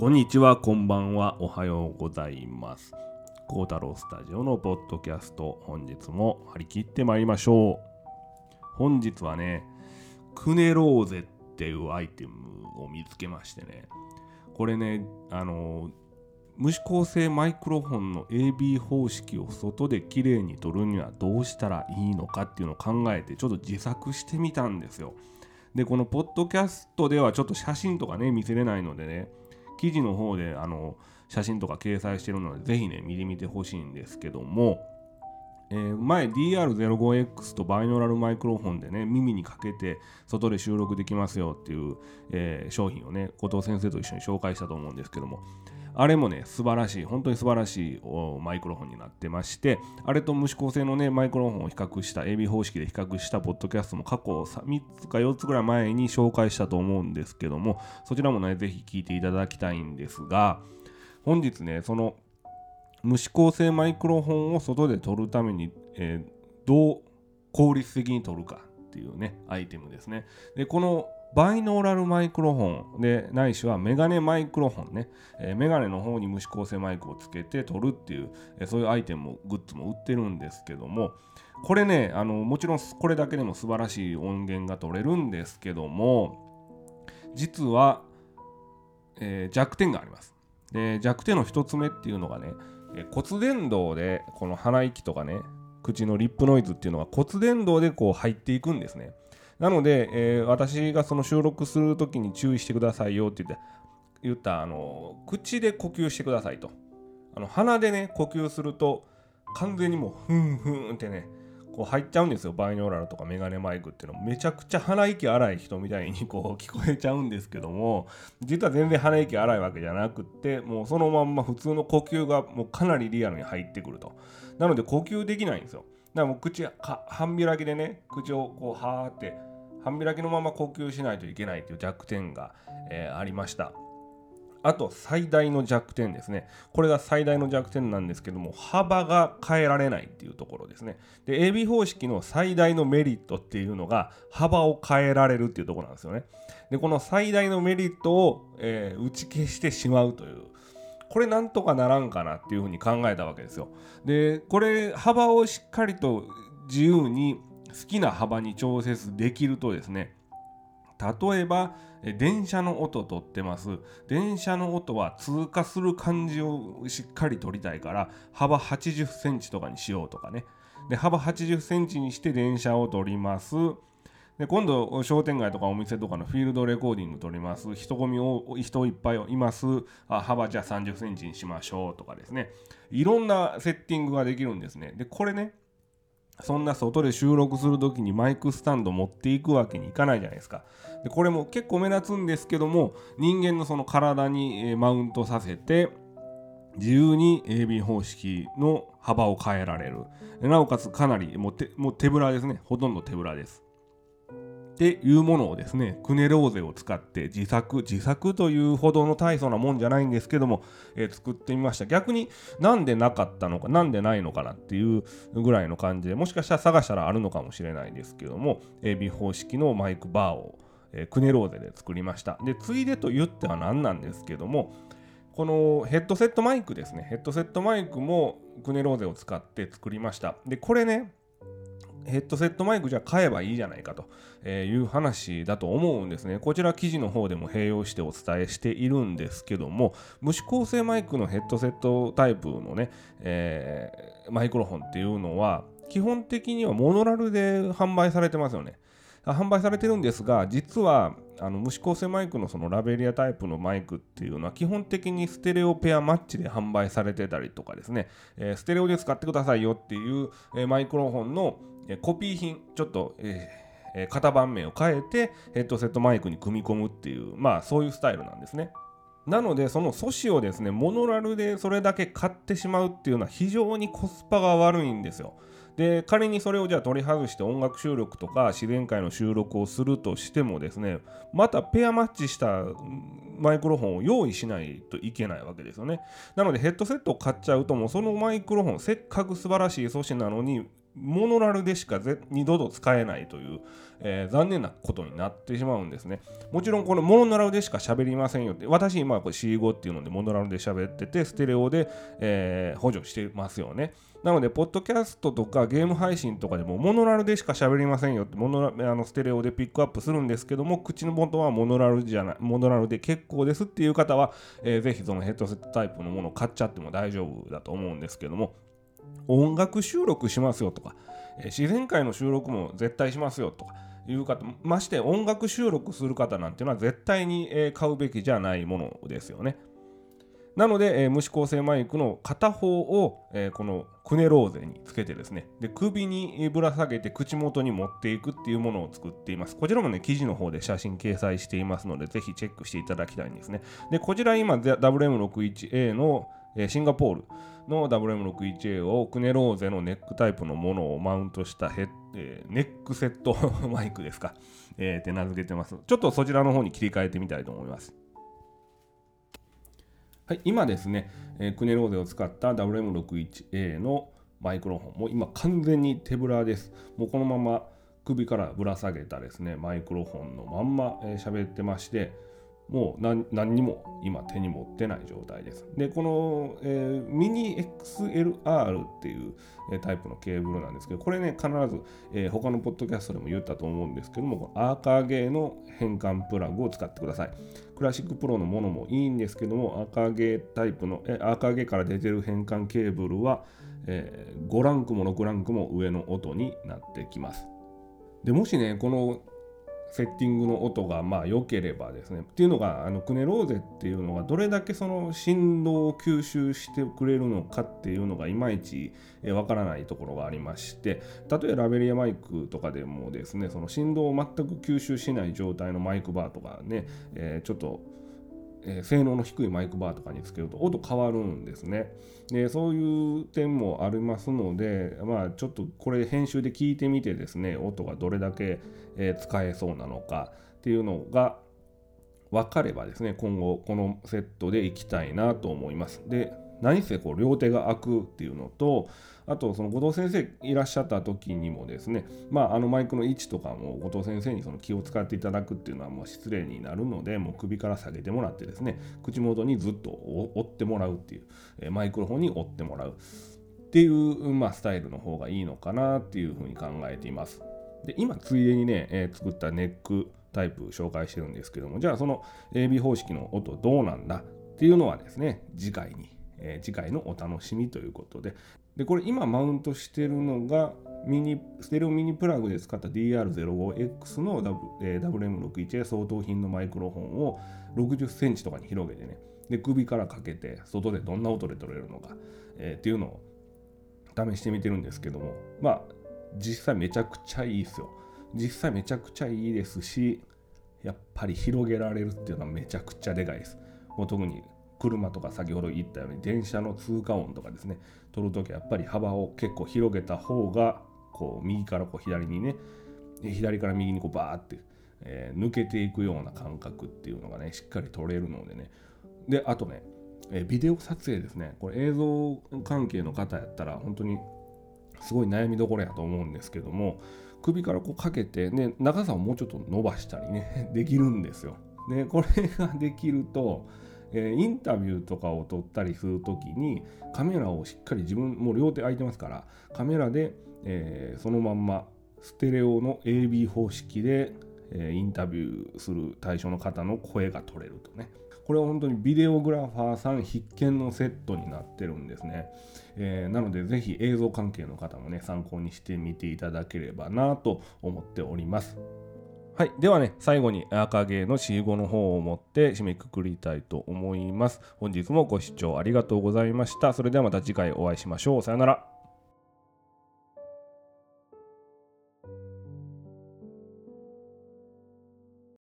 こんにちは、こんばんは、おはようございます。孝太郎スタジオのポッドキャスト、本日も張り切ってまいりましょう。本日はね、クネローゼっていうアイテムを見つけましてね、これね、あの、無指向性マイクロフォンの AB 方式を外で綺麗に撮るにはどうしたらいいのかっていうのを考えてちょっと自作してみたんですよ。で、このポッドキャストではちょっと写真とかね、見せれないのでね、記事の方であの写真とか掲載してるので、ぜひね、見てみてほしいんですけども、えー前 DR05X とバイノーラルマイクロフォンでね、耳にかけて外で収録できますよっていう、えー商品をね、後藤先生と一緒に紹介したと思うんですけども、あれもね、素晴らしい、本当に素晴らしいマイクロフォンになってまして、あれと無指向性のね、マイクロフォンを比較した、AB 方式で比較したポッドキャストも過去3つか4つぐらい前に紹介したと思うんですけども、そちらもね、ぜひ聞いていただきたいんですが、本日ね、その無指向性マイクロフォンを外で撮るために、えーどう効率的に撮るか。っていうね、アイテムですね。で、このバイノーラルマイクロフォンでないしはメガネマイクロフォンね、えーメガネの方に無指向性マイクをつけて撮るっていう、えーそういうアイテムもグッズも売ってるんですけども。これねあのもちろんこれだけでも素晴らしい音源が取れるんですけども実は、えー弱点があります。で弱点の一つ目っていうのがね、え骨伝導でこの鼻息とかね口のリップノイズっていうのは骨伝導でこう入っていくんですね。なので、えー私がその収録するときに注意してくださいよって言って言ったあの口で呼吸してくださいと。あの鼻でね呼吸すると完全にもうふんふんってねこう入っちゃうんですよ。バイノーラルとかメガネマイクっていうの。めちゃくちゃ鼻息荒い人みたいにこう 聞こえちゃうんですけども実は全然鼻息荒いわけじゃなくってもうそのまんま普通の呼吸がもうかなりリアルに入ってくると。なので呼吸できないんですよ。だからもう口か半開きでね口をこうはーって半開きのまま呼吸しないといけないという弱点が、えーありました。あと最大の弱点ですね。これが最大の弱点なんですけども、幅が変えられないっていうところですね。で、AB 方式の最大のメリットっていうのが、幅を変えられるっていうところなんですよね。で、この最大のメリットを、えー打ち消してしまうという。これなんとかならんかなっていうふうに考えたわけですよ。で、これ幅をしっかりと自由に好きな幅に調節できるとですね、例えば電車の音取ってます。電車の音は通過する感じをしっかり取りたいから幅80センチとかにしようとかね。で幅80センチにして電車を取ります。で今度商店街とかお店とかのフィールドレコーディング取ります。人混みを人いっぱいいます。あ幅じゃあ30センチにしましょうとかですね。いろんなセッティングができるんですね。でこれねそんな外で収録するときにマイクスタンド持っていくわけにいかないじゃないですか。でこれも結構目立つんですけども人間のその体にマウントさせて自由に AB 方式の幅を変えられる。なおかつかなりもう手もう手ぶらですね。ほとんど手ぶらです。っていうものをですね、クネローゼを使って自作、自作というほどの大層なもんじゃないんですけども、えー作ってみました。逆になんでなかったのか、なんでないのかなっていうぐらいの感じで、もしかしたら探したらあるのかもしれないですけども、AB 方式のマイクバーを、えークネローゼで作りました。で、ついでと言っては何なんですけども、このヘッドセットマイクですね、ヘッドセットマイクもクネローゼを使って作りました。で、これね、ヘッドセットマイクじゃ買えばいいじゃないかという話だと思うんですね。こちら記事の方でも併用してお伝えしているんですけども、無指向性マイクのヘッドセットタイプのね、えーマイクロフォンっていうのは、基本的にはモノラルで販売されてますよね。販売されてるんですが、実はあの無指向性マイクのそのラベリアタイプのマイクっていうのは基本的にステレオペアマッチで販売されてたりとかですね、えーステレオで使ってくださいよっていう、えーマイクロフォンの、えーコピー品、ちょっと、えー型番名を変えてヘッドセットマイクに組み込むっていう、まあそういうスタイルなんですね。なので、その素子をですね、モノラルでそれだけ買ってしまうっていうのは非常にコスパが悪いんですよ。で、仮にそれをじゃあ取り外して音楽収録とか自然界の収録をするとしてもですね、またペアマッチしたマイクロフォンを用意しないといけないわけですよね。なのでヘッドセットを買っちゃうともうそのマイクロフォンせっかく素晴らしい素子なのにモノラルでしか二度と使えないという、えー、残念なことになってしまうんですね。もちろんこのモノラルでしか喋りませんよって、私今これ C5 っていうのでモノラルで喋ってて、ステレオで、えー、補助してますよね。なので、ポッドキャストとかゲーム配信とかでもモノラルでしか喋りませんよって、モノラあのステレオでピックアップするんですけども、口の元はモノラルじゃない、モノラルで結構ですっていう方は、えー、ぜひそのヘッドセットタイプのものを買っちゃっても大丈夫だと思うんですけども、音楽収録しますよとか、え、自然界の収録も絶対しますよとか、いう方まして音楽収録する方なんていうのは絶対にえ買うべきじゃないものですよね。なので、えー、無指向性マイクの片方を、えー、このクネローゼにつけてですね。で首にぶら下げて口元に持っていくっていうものを作っています。こちらもね記事の方で写真掲載していますのでぜひチェックしていただきたいんですね。でこちら今 WM61A の、え、シンガポールの WM61A をクネローゼのネックタイプのものをマウントしたヘッ、えー、ネックセット マイクですか、えー、って名付けてます。ちょっとそちらの方に切り替えてみたいと思います。はい、今ですね、えー、クネローゼを使った WM61A のマイクロフォン、もう今完全に手ぶらです。もうこのまま首からぶら下げたですね、マイクロフォンのまんま喋、えー、ってまして、もう何にも今手に持ってない状態です。で、この、えー、ミニ XLR っていう、えー、タイプのケーブルなんですけど、これね、必ず、えー、他のポッドキャストでも言ったと思うんですけども、このアーカーゲーの変換プラグを使ってください。クラシックプロのものもいいんですけども、アーカーゲータイプの、えアーカーゲーから出てる変換ケーブルは、えー、5ランクも6ランクも上の音になってきます。でもしね、このセッティングの音がまあ良ければですね。っていうのがあのクネローゼっていうのがどれだけその振動を吸収してくれるのかっていうのがいまいちわからないところがありまして例えばラベリアマイクとかでもですねその振動を全く吸収しない状態のマイクバーとかね、えー、ちょっとえー、性能の低いマイクバーとかにつけると音変わるんですね。でそういう点もありますので、まあ、ちょっとこれ編集で聞いてみてですね音がどれだけ、えー、使えそうなのかっていうのが分かればですね今後このセットでいきたいなと思います。で何せこう両手が開くっていうのとあとその後藤先生いらっしゃった時にもですねまああのマイクの位置とかも後藤先生にその気を使っていただくっていうのはもう失礼になるのでもう首から下げてもらってですね口元にずっと折ってもらうっていう、えマイクロフォンに折ってもらうっていう、まあ、スタイルの方がいいのかなっていうふうに考えています。で今ついでにね、えー、作ったネックタイプ紹介してるんですけどもじゃあその AB 方式の音どうなんだっていうのはですね次回にえー、次回のお楽しみということで。でこれ今マウントしてるのがミニステレオミニプラグで使った DR05X の、W、えー、WM61A 相当品のマイクロフォンを60センチとかに広げてね。で首からかけて外でどんな音で撮れるのか、えー、っていうのを試してみてるんですけども。まあ実際めちゃくちゃいいですよ。実際めちゃくちゃいいですしやっぱり広げられるっていうのはめちゃくちゃでかいです。もう特に車とか先ほど言ったように電車の通過音とかですね撮るときはやっぱり幅を結構広げた方がこう右からこう左にね左から右にこうバーって、えー、抜けていくような感覚っていうのがねしっかり撮れるのでねであとね、えー、ビデオ撮影ですねこれ映像関係の方やったら本当にすごい悩みどころやと思うんですけども首からこうかけて、ね、長さをもうちょっと伸ばしたりね できるんですよ。でこれができるとえ、インタビューとかを撮ったりする時にカメラをしっかり自分もう両手空いてますからカメラで、えー、そのまんまステレオの AB 方式で、え、インタビューする対象の方の声が取れるとね。これは本当にビデオグラファーさん必見のセットになってるんですね、えー、なのでぜひ映像関係の方もね参考にしてみていただければなと思っております。はい。ではね、最後に赤毛の C5 の方を持って締めくくりたいと思います。本日もご視聴ありがとうございました。それではまた次回お会いしましょう。さよなら。